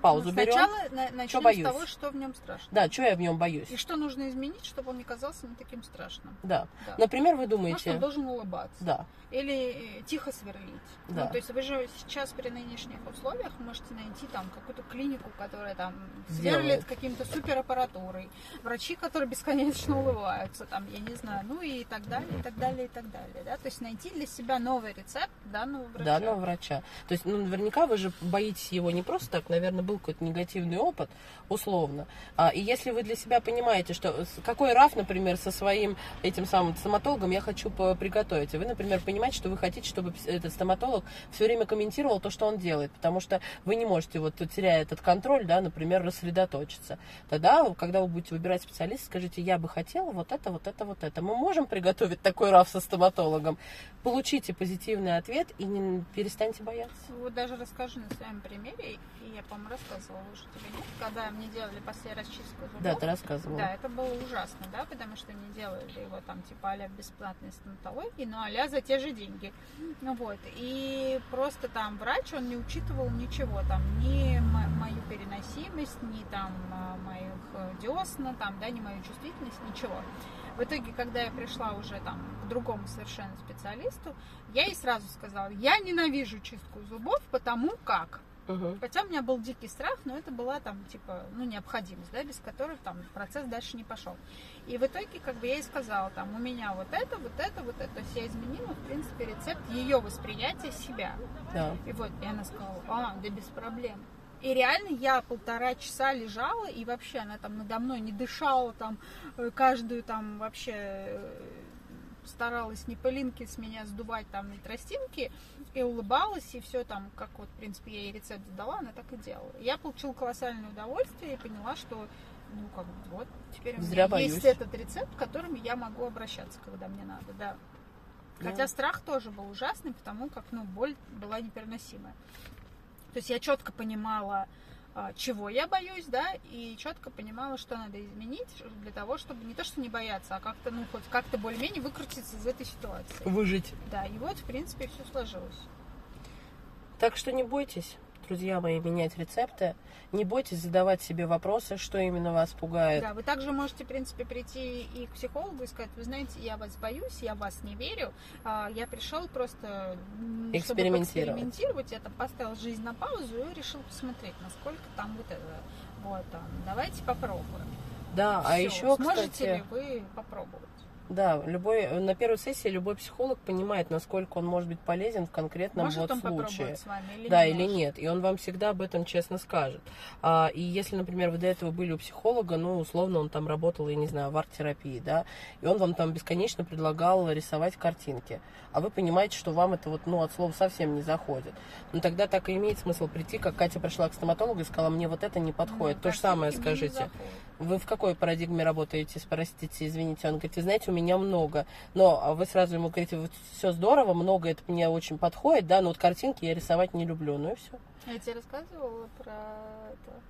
паузу Ну, берем. Сначала на- начнем боюсь? с того, что в нем страшно. Да, что я в нем боюсь? И что нужно изменить, чтобы он не казался не таким страшным. Да. Да. Например, вы он думаете... должен улыбаться. Да. Или э, тихо сверлить. Да. Ну, то есть вы же сейчас при нынешних условиях можете найти там какую-то клинику, которая там сверлит каким-то супераппаратурой, врачи, которые бесконечно улыбаются, там, я не знаю, ну и так далее, и так далее, и так далее. Да? То есть найти для себя новый рецепт данного врача. данного врача. То есть, ну, наверняка вы же боитесь его не просто так, наверное, был какой-то негативный опыт, условно. А, и если вы для себя понимаете, что какой раф, например, со своим этим самым стоматологом я хочу приготовить, и вы, например, понимаете, что вы хотите, чтобы этот стоматолог все время комментировал то, что он делает, потому что вы не можете, вот теряя этот контроль, да, например, рассредоточиться. Тогда, когда вы будете выбирать специалиста, скажите, я бы хотела вот это, вот это, вот это. Мы можем приготовить такой раф со стоматологом? Получите позитивный ответ и не перестаньте бояться. Вот даже расскажу на своем примере, и я, по-моему, рассказывала уже тебе, нет? когда мне делали после расчистку зубов. Да, ты рассказывала. Да, это было ужасно, да, потому что мне делали его там типа а-ля бесплатной стоматологии, но а за те же деньги. Ну вот, и просто там врач, он не учитывал ничего, там, ни мо- мою переносимость, ни там а, моих десна, там, да, ни мою чувствительность, ничего. В итоге, когда я пришла уже там к другому совершенно специалисту, я ей сразу сказала, я ненавижу чистку зубов, потому как Мгм. Хотя у меня был дикий страх, но это была там, типа, ну, необходимость, да, без которой там процесс дальше не пошел. И в итоге, как бы я ей сказала, там, у меня вот это, вот это, вот это. То есть я изменила, в принципе, рецепт ее восприятия себя. Да. И вот, и она сказала, а, да без проблем. И реально я полтора часа лежала, и вообще она там надо мной не дышала, там, э, каждую там вообще э, старалась не пылинки с меня сдувать там и тростинки, и улыбалась, и все там, как вот, в принципе, я ей рецепт задала, она так и делала. Я получила колоссальное удовольствие и поняла, что ну, как бы, вот, теперь у меня есть боюсь. этот рецепт, к которому я могу обращаться, когда мне надо, да. Да. Хотя страх тоже был ужасный, потому как, ну, боль была непереносимая. То есть я четко понимала, чего я боюсь, да, и четко понимала, что надо изменить для того, чтобы не то, что не бояться, а как-то, ну, хоть как-то более-менее выкрутиться из этой ситуации. Выжить. Да, и вот, в принципе, все сложилось. Так что не бойтесь, друзья мои, менять рецепты. Не бойтесь задавать себе вопросы, что именно вас пугает. Да, вы также можете, в принципе, прийти и к психологу и сказать, вы знаете, я вас боюсь, я вас не верю, а, я пришел просто, м, чтобы Экспериментировать. экспериментировать, я там поставил жизнь на паузу и решил посмотреть, насколько там вот это, вот, там, давайте попробуем. Да, а Всё. еще, Сможете кстати, ли вы попробовать? Да, любой на первой сессии любой психолог понимает, насколько он может быть полезен в конкретном Может вот он случае. с вами или да, не или может? нет. И он вам всегда об этом честно скажет. А, и если, например, вы до этого были у психолога, ну, условно, он там работал, я не знаю, в арт-терапии, да, и он вам там бесконечно предлагал рисовать картинки. А вы понимаете, что вам это вот, ну, от слова совсем не заходит. Ну, тогда так и имеет смысл прийти, как Катя пришла к стоматологу и сказала, мне вот это не подходит. Ну, То же самое скажите. Вы в какой парадигме работаете, спросите, извините. Он говорит, вы знаете, у меня много. Но а вы сразу ему говорите, вот все здорово, много это мне очень подходит, да, но вот картинки я рисовать не люблю. Ну и все. Я тебе рассказывала про это,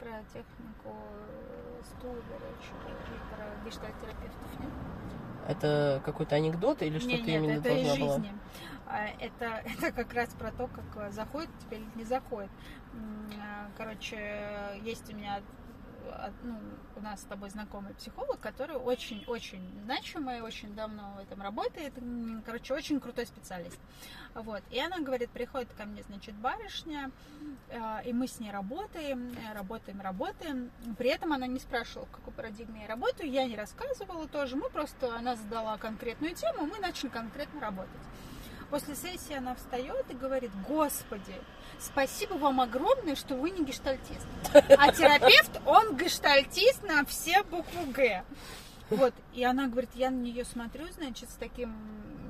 про технику стула горячего про гештальтерапевтов, нет? Это какой-то анекдот или что-то именно это должна из была? жизни. А, Это, это как раз про то, как заходит тебе или не заходит. А, Короче, есть у меня ну, у нас с тобой знакомый психолог, который очень-очень значимый, очень давно в этом работает. Короче, очень крутой специалист. Вот. И она говорит, приходит ко мне, значит, барышня, э, и мы с ней работаем, работаем, работаем. При этом она не спрашивала, в какой парадигме я работаю, я не рассказывала тоже. Мы просто, она задала конкретную тему, мы начали конкретно работать. После сессии она встает и говорит, господи, спасибо вам огромное, что вы не гештальтист. А терапевт, он гештальтист на все букву Г. Вот, и она говорит, я на нее смотрю, значит, с таким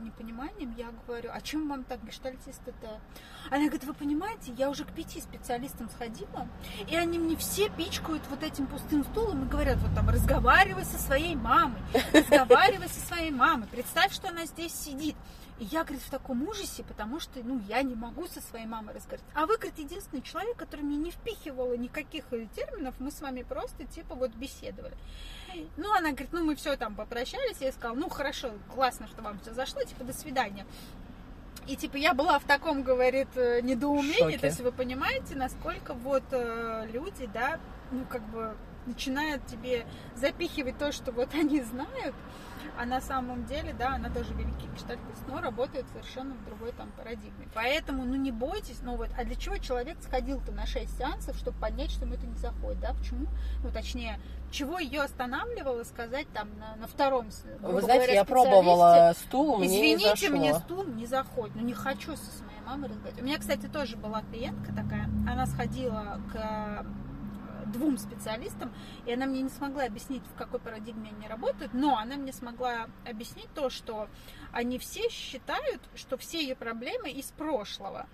непониманием, я говорю, а чем вам так гештальтист-то? Она говорит, вы понимаете, я уже к пяти специалистам сходила, и они мне все пичкают вот этим пустым стулом и говорят, вот там, разговаривай со своей мамой, разговаривай со своей мамой, представь, что она здесь сидит. И я, говорит, в таком ужасе, потому что, ну, я не могу со своей мамой разговаривать. А вы, говорит, единственный человек, который мне не впихивала никаких э, терминов, мы с вами просто, типа, вот беседовали. Ну, она говорит, ну, мы все там попрощались, я сказала, ну, хорошо, классно, что вам все зашло, типа, до свидания. И типа я была в таком, говорит, э, недоумении. Шоке. То есть вы понимаете, насколько вот э, люди, да, ну как бы начинают тебе запихивать то, что вот они знают, а на самом деле, да, она тоже великий гештальтист, но работает совершенно в другой там парадигме. Поэтому, ну не бойтесь, ну вот, а для чего человек сходил-то на 6 сеансов, чтобы понять, что ему это не заходит, да, почему? Ну, точнее, чего ее останавливало сказать там на, на втором, Вы знаете, говоря, я пробовала стул, мне не Извините, зашло. мне стул не заходит. Ну, не хочу со своей мамой разговаривать. У меня, кстати, тоже была клиентка такая. Она сходила к э, двум специалистам, и она мне не смогла объяснить, в какой парадигме они работают, но она мне смогла объяснить то, что они все считают, что все ее проблемы из прошлого.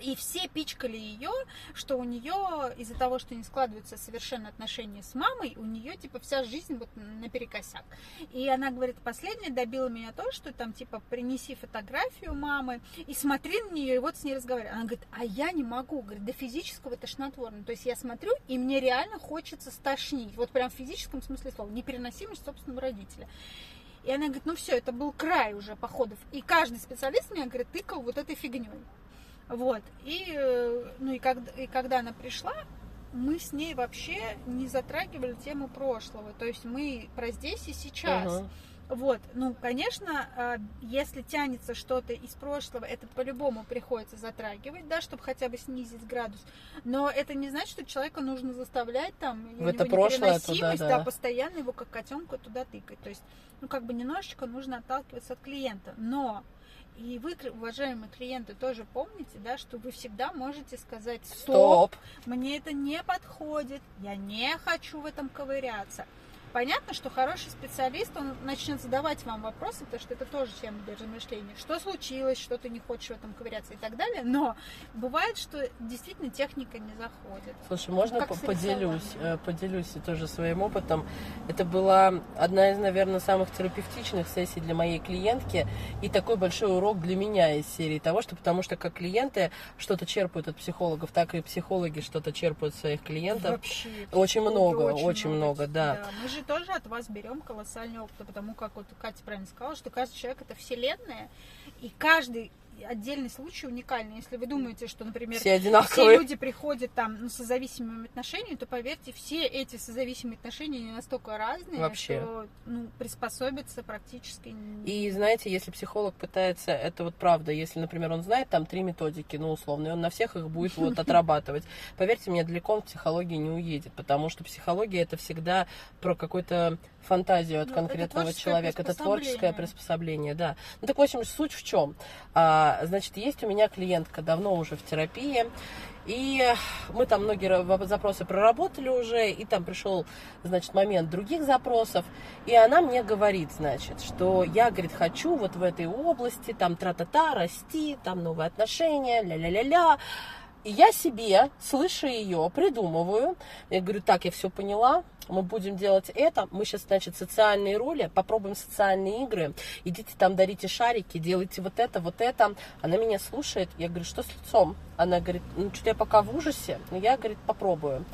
И все пичкали ее, что у нее из-за того, что не складываются совершенно отношения с мамой, у нее типа вся жизнь вот наперекосяк. И она говорит, последнее добило меня то, что там типа принеси фотографию мамы и смотри на нее, и вот с ней разговаривай. Она говорит, а я не могу, говорит, до физического тошнотворно. То есть я смотрю, и мне реально хочется стошнить. Вот прям в физическом смысле слова. Непереносимость собственного родителя. И она говорит, ну все, это был край уже походов. И каждый специалист меня, говорит, тыкал вот этой фигней. Вот. И, э, ну, и, когда, и когда она пришла, мы с ней вообще не затрагивали тему прошлого. То есть мы про здесь и сейчас. Мгм. Вот, ну, конечно, а, если тянется что-то из прошлого, это по-любому приходится затрагивать, да, чтобы хотя бы снизить градус. Но это не значит, что человека нужно заставлять там, В это прошлое туда, да. да, постоянно его как котенка туда тыкать. То есть, ну, как бы немножечко нужно отталкиваться от клиента. Но и вы, уважаемые клиенты, тоже помните, да, что вы всегда можете сказать Стоп. мне это не подходит, я не хочу в этом ковыряться. Понятно, что хороший специалист, он начнет задавать вам вопросы, потому что это тоже тема для размышления. Что случилось, что ты не хочешь в этом ковыряться и так далее. Но бывает, что действительно техника не заходит. Слушай, можно с поделюсь, э, поделюсь тоже своим опытом. Это была одна из, наверное, самых терапевтичных сессий для моей клиентки и такой большой урок для меня из серии того, что потому что как клиенты что-то черпают от психологов, так и психологи что-то черпают от своих клиентов. Вообще. Очень много, очень много, да. Мы же тоже от вас берем колоссальный опыт, потому как вот Катя правильно сказала, что каждый человек это вселенная, и каждый отдельный случай уникальный. Если вы думаете, что, например, Все все люди приходят там ну, с созависимыми отношениями, то поверьте, все эти созависимые отношения не настолько разные, Вообще. что ну, приспособиться практически не- И знаете, если психолог пытается, это вот правда, если, например, он знает там три методики, ну, условно, и он на всех их будет вот отрабатывать, поверьте мне, далеко он в психологии не уедет, потому что психология это всегда про какую-то фантазию от Ну, это конкретного творческое человека, это творческое приспособление. да. Ну, так, в общем, суть в чем? А, значит, есть у меня клиентка давно уже в терапии, и мы там многие запросы проработали уже, и там пришел, значит, момент других запросов, и она мне говорит, значит, что я, говорит, хочу вот в этой области, там, тра-та-та, расти, там, новые отношения, ля-ля-ля-ля. И я себе, слыша ее, придумываю. Я говорю, так, я все поняла, мы будем делать это. Мы сейчас, значит, социальные роли, попробуем социальные игры. Идите там, дарите шарики, делайте вот это, вот это. Она меня слушает. Я говорю, что с лицом? Она говорит, ну, что-то я пока в ужасе, но я, говорит, попробую.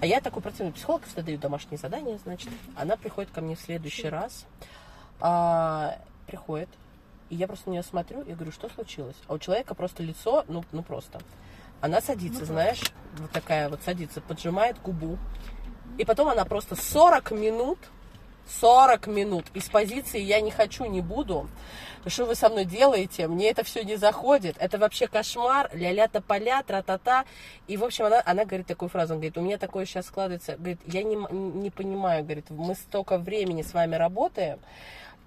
А я такой противный психолог, всегда даю домашние задания, значит. Она приходит ко мне в следующий раз. А, приходит. И я просто на нее смотрю и говорю, что случилось? А у человека просто лицо, ну, ну просто. Она садится, Ну, знаешь, вот такая вот садится, поджимает губу. И потом она просто 40 минут, 40 минут из позиции «я не хочу, не буду», что вы со мной делаете, мне это все не заходит, это вообще кошмар, ля-ля тополя, тра-та-та. И, в общем, она, она говорит такую фразу, она говорит, у меня такое сейчас складывается, говорит, я не, не понимаю, говорит, мы столько времени с вами работаем,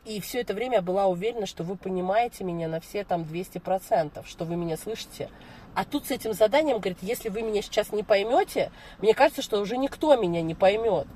и все это время я была уверена, что вы понимаете меня на все там 200%, что вы меня слышите. А тут с этим заданием, говорит, если вы меня сейчас не поймете, мне кажется, что уже никто меня не поймет.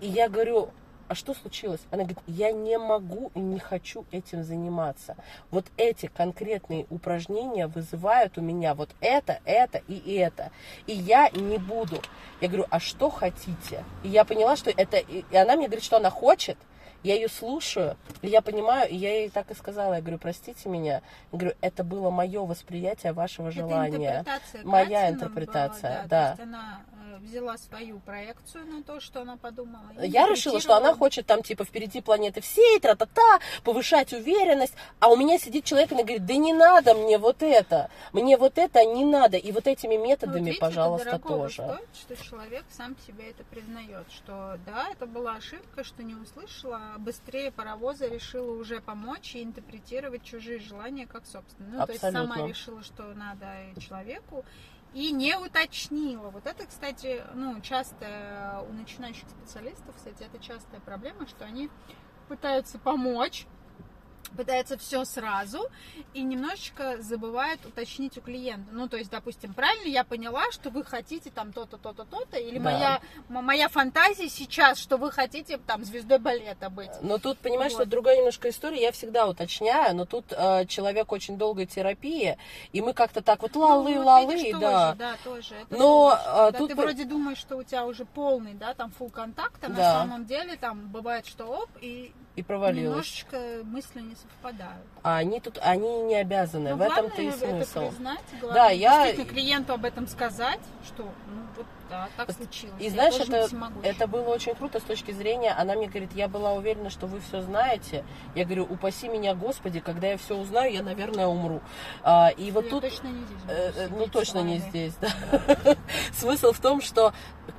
И я говорю, а что случилось? Она говорит, я не могу и не хочу этим заниматься. Вот эти конкретные упражнения вызывают у меня вот это, это и это. И я не буду. Я говорю, а что хотите? И я поняла, что это... И она мне говорит, что она хочет. Я ее слушаю, я понимаю, и я ей так и сказала, я говорю, простите меня, я говорю, это было мое восприятие вашего Это желания. интерпретация Моя интерпретация, была, да. Э, взяла свою проекцию на то, что она подумала. Я решила, что она хочет там, типа, впереди планеты всей, тра-та-та, повышать уверенность, а у меня сидит человек, и говорит, да не надо мне вот это, мне вот это не надо, и вот этими Ну, вот методами, видите, пожалуйста, тоже. стоит, что человек сам себе это признает, что да, это была ошибка, что не услышала, а быстрее паровоза решила уже помочь и интерпретировать чужие желания как собственные. Ну, то есть сама Абсолютно. решила, что надо человеку, и не уточнила. Вот это, кстати, ну, часто у начинающих специалистов, кстати, это частая проблема, что они пытаются помочь, пытаются все сразу и немножечко забывают уточнить у клиента. Ну, то есть, допустим, правильно я поняла, что вы хотите там то-то, то-то, то-то, или Да. моя, моя фантазия сейчас, что вы хотите там звездой балета быть. Но тут, понимаешь, Вот. что другая немножко история, я всегда уточняю, но тут э, человек очень долгой терапии, и мы как-то так вот лалы, Ну, вот лалы, видишь, тоже, да. да, тоже. Это Но, тоже. а, Когда тут ты вроде думаешь, что у тебя уже полный, да, там фул контакт, а на Да. самом деле там бывает, что оп, и И провалилась. немножечко мысли не совпадают. А они тут, они не обязаны, Но в этом-то и Ну, главное это смысл. признать, Да, я- клиенту об этом сказать, что ну вот да, так случилось. И я знаешь, это, это было очень круто с точки зрения, она мне говорит, я была уверена, что вы все знаете. Я говорю, упаси меня, Господи, когда я все узнаю, я, наверное, умру. А, и вот Я тут... точно не здесь. Э, э, Ну, точно не здесь, да. Смысл в том, что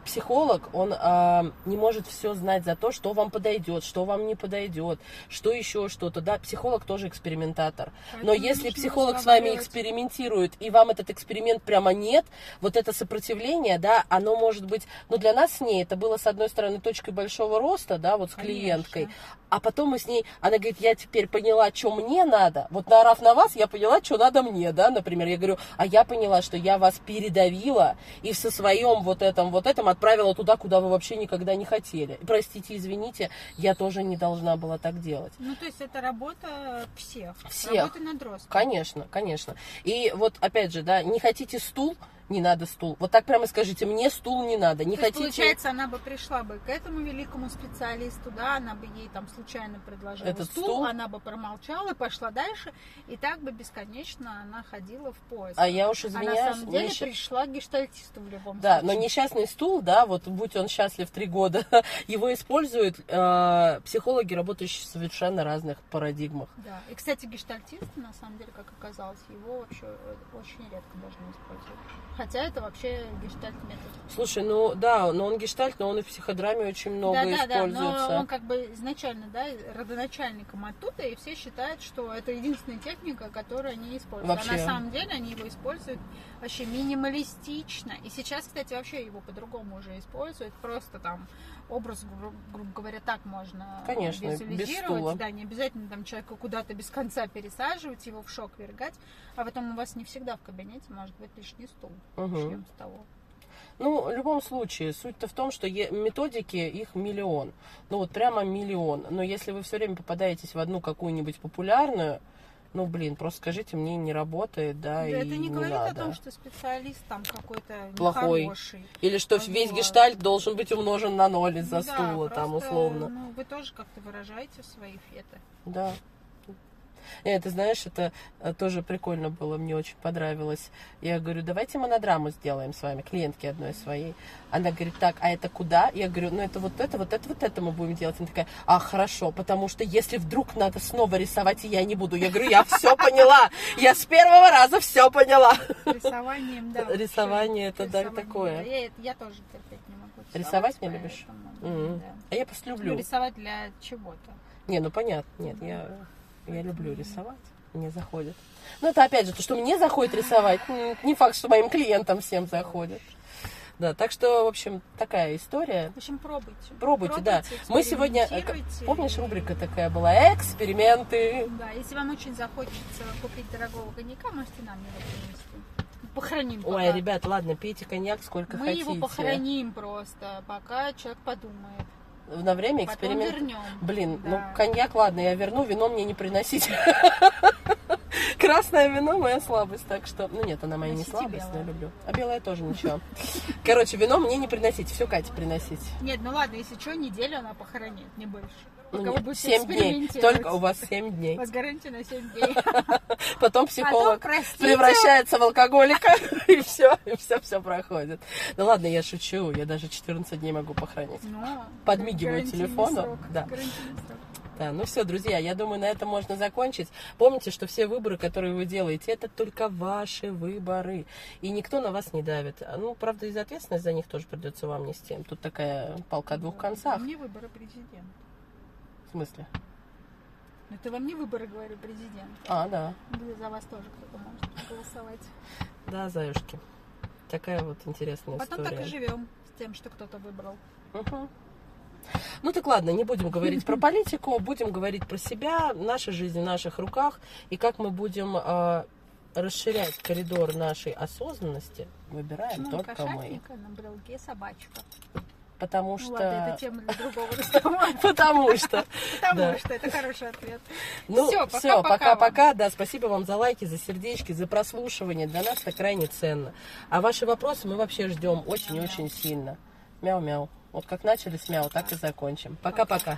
психолог, он а, не может все знать за то, что вам подойдет, что вам не подойдет, что еще что-то, да. Психолог тоже экспериментатор. Но Поэтому если нужно психолог с вами экспериментирует, и вам этот эксперимент прямо нет, вот это сопротивление, да, оно может быть, ну, для нас с ней это было, с одной стороны, точкой большого роста, да, вот с Конечно. клиенткой, а потом мы с ней, она говорит, я теперь поняла, что мне надо. Вот наорав на вас, я поняла, что надо мне, да, например. Я говорю, а я поняла, что я вас передавила и со своем вот этом, вот этом отправила туда, куда вы вообще никогда не хотели. Простите, извините, я тоже не должна была так делать. Ну, то есть это работа всех. Всех. Работа над ростом. Конечно, конечно. И вот опять же, да, не хотите стул, не надо стул. Вот так прямо скажите, мне стул не надо. Не То есть, хотите... получается, она бы пришла бы к этому великому специалисту, да, она бы ей там случайно предложила Этот стул, стул? она бы промолчала, пошла дальше, и так бы бесконечно она ходила в поиск. А я уж а на извиняюсь, самом деле несча- пришла к гештальтисту в любом Да, но случае. несчастный стул, да, вот будь он счастлив три года, его используют э, психологи, работающие в совершенно разных парадигмах. Да. И, кстати, гештальтист, на самом деле, как оказалось, его вообще э, очень редко даже не используют. Хотя это вообще гештальт метод. Слушай, ну да, но он гештальт, но он и в психодраме очень много да, да, да, используется. но он как бы изначально, да, родоначальником оттуда, и все считают, что это единственная техника, которую они используют. Вообще. А на самом деле они его используют вообще минималистично. И сейчас, кстати, вообще его по-другому уже используют. Просто там образ, гру- грубо говоря, так можно Конечно, без визуализировать. стула. Да, не обязательно там человека куда-то без конца пересаживать, его в шок вергать. А потом у вас не всегда в кабинете может быть лишний стул. Начнем с того. Ну, в любом случае, суть-то в том, что методики, их миллион. Ну, вот прямо миллион. Но если вы все время попадаетесь в одну какую-нибудь популярную, ну, блин, просто скажите, мне не работает, да, Да, и это не не говорит надо. о том, что специалист там какой-то Плохой. нехороший. Или что Вот. весь гештальт должен быть умножен на ноль из-за Ну да, стула, там, просто, условно. Ну, вы тоже как-то выражаете свои феты. Да. Э, ты знаешь, это э, тоже прикольно было, мне очень понравилось. Я говорю, давайте монодраму сделаем с вами, клиентки одной своей. Она говорит, так, а это куда? Я говорю, ну это вот это, вот это, вот это мы будем делать. Она такая, а, хорошо, потому что если вдруг надо снова рисовать, и я не буду. Я говорю, я все поняла, я с первого раза все поняла. Рисованием, да. Рисование это, да, такое. Я, я тоже терпеть не могу. Рисовать не любишь? поэтому, Мгм. да. А я просто Ну, люблю. рисовать для чего-то. Не, ну понятно, нет, я, я люблю рисовать, мне заходит. Но это опять же, то, что мне заходит рисовать, не факт, что моим клиентам всем заходит. Да, так что, в общем, такая история. В общем, пробуйте. Пробуйте, да. Мы сегодня, э, помнишь, рубрика такая была, эксперименты. Да, если вам очень захочется купить дорогого коньяка, можете нам его принести. Похороним Ой, пока. ребят, ладно, пейте коньяк сколько Мы хотите. его похороним просто, пока человек подумает. На время Потом эксперимент. вернем. Блин, Да. ну коньяк, ладно, я верну, вино мне не приносить. Красное вино моя слабость, так что... Ну нет, она моя не слабость, но я люблю. А белое тоже ничего. Короче, вино мне не приносить, все Кате приносить. Нет, ну ладно, если что, неделю она похоронит, не больше. Ну, Пока вы нет, будете 7 дней. Только у вас 7 У дней. вас гарантия на 7 дней. Потом психолог Потом, превращается в алкоголика, и все, и все, все проходит. Ну ладно, я шучу, я даже 14 дней могу похоронить. Ну, Подмигиваю телефону, да. Да, ну все, друзья, я думаю, на этом можно закончить. Помните, что все выборы, которые вы делаете, это только ваши выборы. И никто на вас не давит. Ну, правда, и ответственность за них тоже придется вам нести. Тут такая палка о двух концах. Мне выборы президента. В смысле? Ну, Это вам не выборы, говорю, президент. А, да. Да, За вас тоже кто-то может голосовать. Да, заюшки. Такая вот интересная Потом история. так и живем с тем, что кто-то выбрал. Мгм. Ну так ладно, не будем говорить про политику, будем говорить про себя, наша жизнь в наших руках, и как мы будем э, расширять коридор нашей осознанности, выбираем Ну, только мы. кошатника на брелке собачка. Потому Ну что... ладно, это тема для другого разговора. Потому что. Потому что это хороший ответ. Ну, все, пока-пока. Да, спасибо вам за лайки, за сердечки, за прослушивание. Для нас это крайне ценно. А ваши вопросы мы вообще ждем очень и очень сильно. Мяу-мяу. Вот как начали с мяу, так и закончим. Пока-пока.